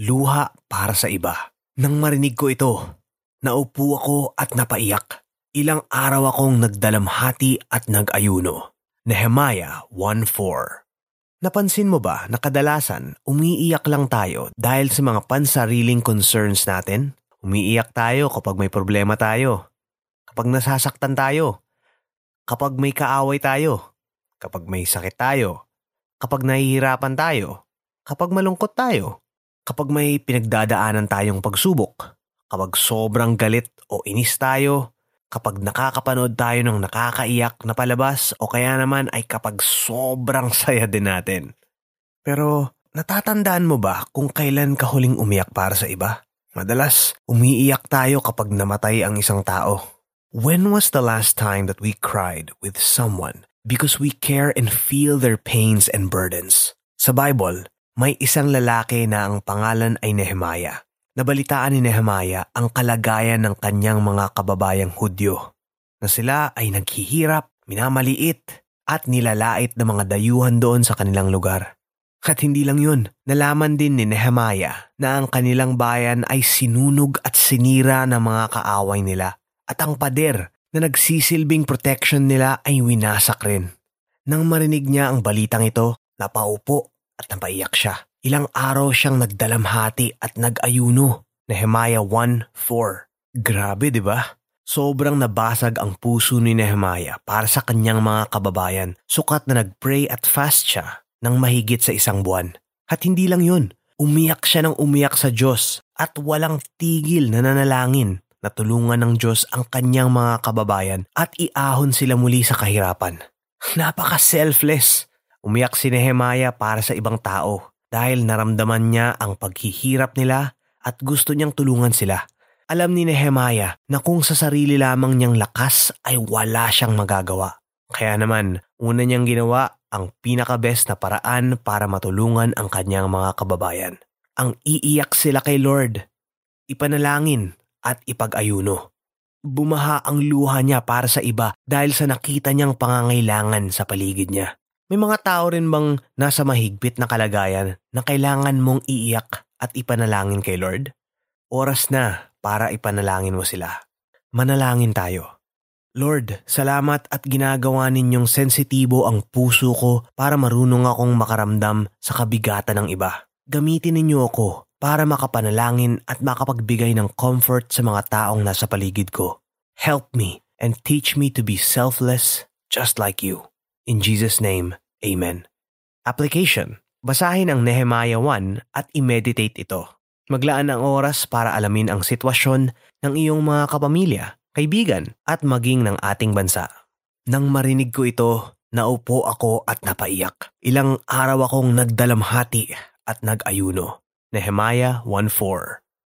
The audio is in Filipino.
Luha para sa iba. Nang marinig ko ito, naupo ako at napaiyak. Ilang araw akong nagdalamhati at nag-ayuno. Nehemiah 1.4 Napansin mo ba na kadalasan umiiyak lang tayo dahil sa mga pansariling concerns natin? Umiiyak tayo kapag may problema tayo, kapag nasasaktan tayo, kapag may kaaway tayo, kapag may sakit tayo, kapag nahihirapan tayo, kapag malungkot tayo, kapag may pinagdadaanan tayong pagsubok, kapag sobrang galit o inis tayo, kapag nakakapanood tayo ng nakakaiyak na palabas o kaya naman ay kapag sobrang saya din natin. Pero natatandaan mo ba kung kailan ka huling umiyak para sa iba? Madalas, umiiyak tayo kapag namatay ang isang tao. When was the last time that we cried with someone because we care and feel their pains and burdens? Sa Bible, may isang lalaki na ang pangalan ay Nehemiah. Nabalitaan ni Nehemiah ang kalagayan ng kanyang mga kababayang Hudyo na sila ay naghihirap, minamaliit at nilalait ng mga dayuhan doon sa kanilang lugar. At hindi lang yun, nalaman din ni Nehemiah na ang kanilang bayan ay sinunog at sinira ng mga kaaway nila at ang pader na nagsisilbing protection nila ay winasak rin. Nang marinig niya ang balitang ito, napaupo at napaiyak siya. Ilang araw siyang nagdalamhati at nag-ayuno. Nehemiah 1.4 Grabe, di ba? Sobrang nabasag ang puso ni Nehemiah para sa kanyang mga kababayan sukat na nag-pray at fast siya ng mahigit sa isang buwan. At hindi lang yun, umiyak siya ng umiyak sa Diyos at walang tigil na nanalangin na tulungan ng Diyos ang kanyang mga kababayan at iahon sila muli sa kahirapan. Napaka-selfless. Umiyak si Nehemiah para sa ibang tao dahil naramdaman niya ang paghihirap nila at gusto niyang tulungan sila. Alam ni Nehemiah na kung sa sarili lamang niyang lakas ay wala siyang magagawa. Kaya naman, una niyang ginawa ang pinaka-best na paraan para matulungan ang kanyang mga kababayan. Ang iiyak sila kay Lord, ipanalangin at ipag-ayuno. Bumaha ang luha niya para sa iba dahil sa nakita niyang pangangailangan sa paligid niya. May mga tao rin bang nasa mahigpit na kalagayan na kailangan mong iiyak at ipanalangin kay Lord? Oras na para ipanalangin mo sila. Manalangin tayo. Lord, salamat at ginagawa ninyong sensitibo ang puso ko para marunong akong makaramdam sa kabigatan ng iba. Gamitin ninyo ako para makapanalangin at makapagbigay ng comfort sa mga taong nasa paligid ko. Help me and teach me to be selfless just like you. In Jesus' name, Amen. Application. Basahin ang Nehemiah 1 at i-meditate ito. Maglaan ng oras para alamin ang sitwasyon ng iyong mga kapamilya, kaibigan at maging ng ating bansa. Nang marinig ko ito, naupo ako at napaiyak. Ilang araw akong nagdalamhati at nag-ayuno. Nehemiah 1.4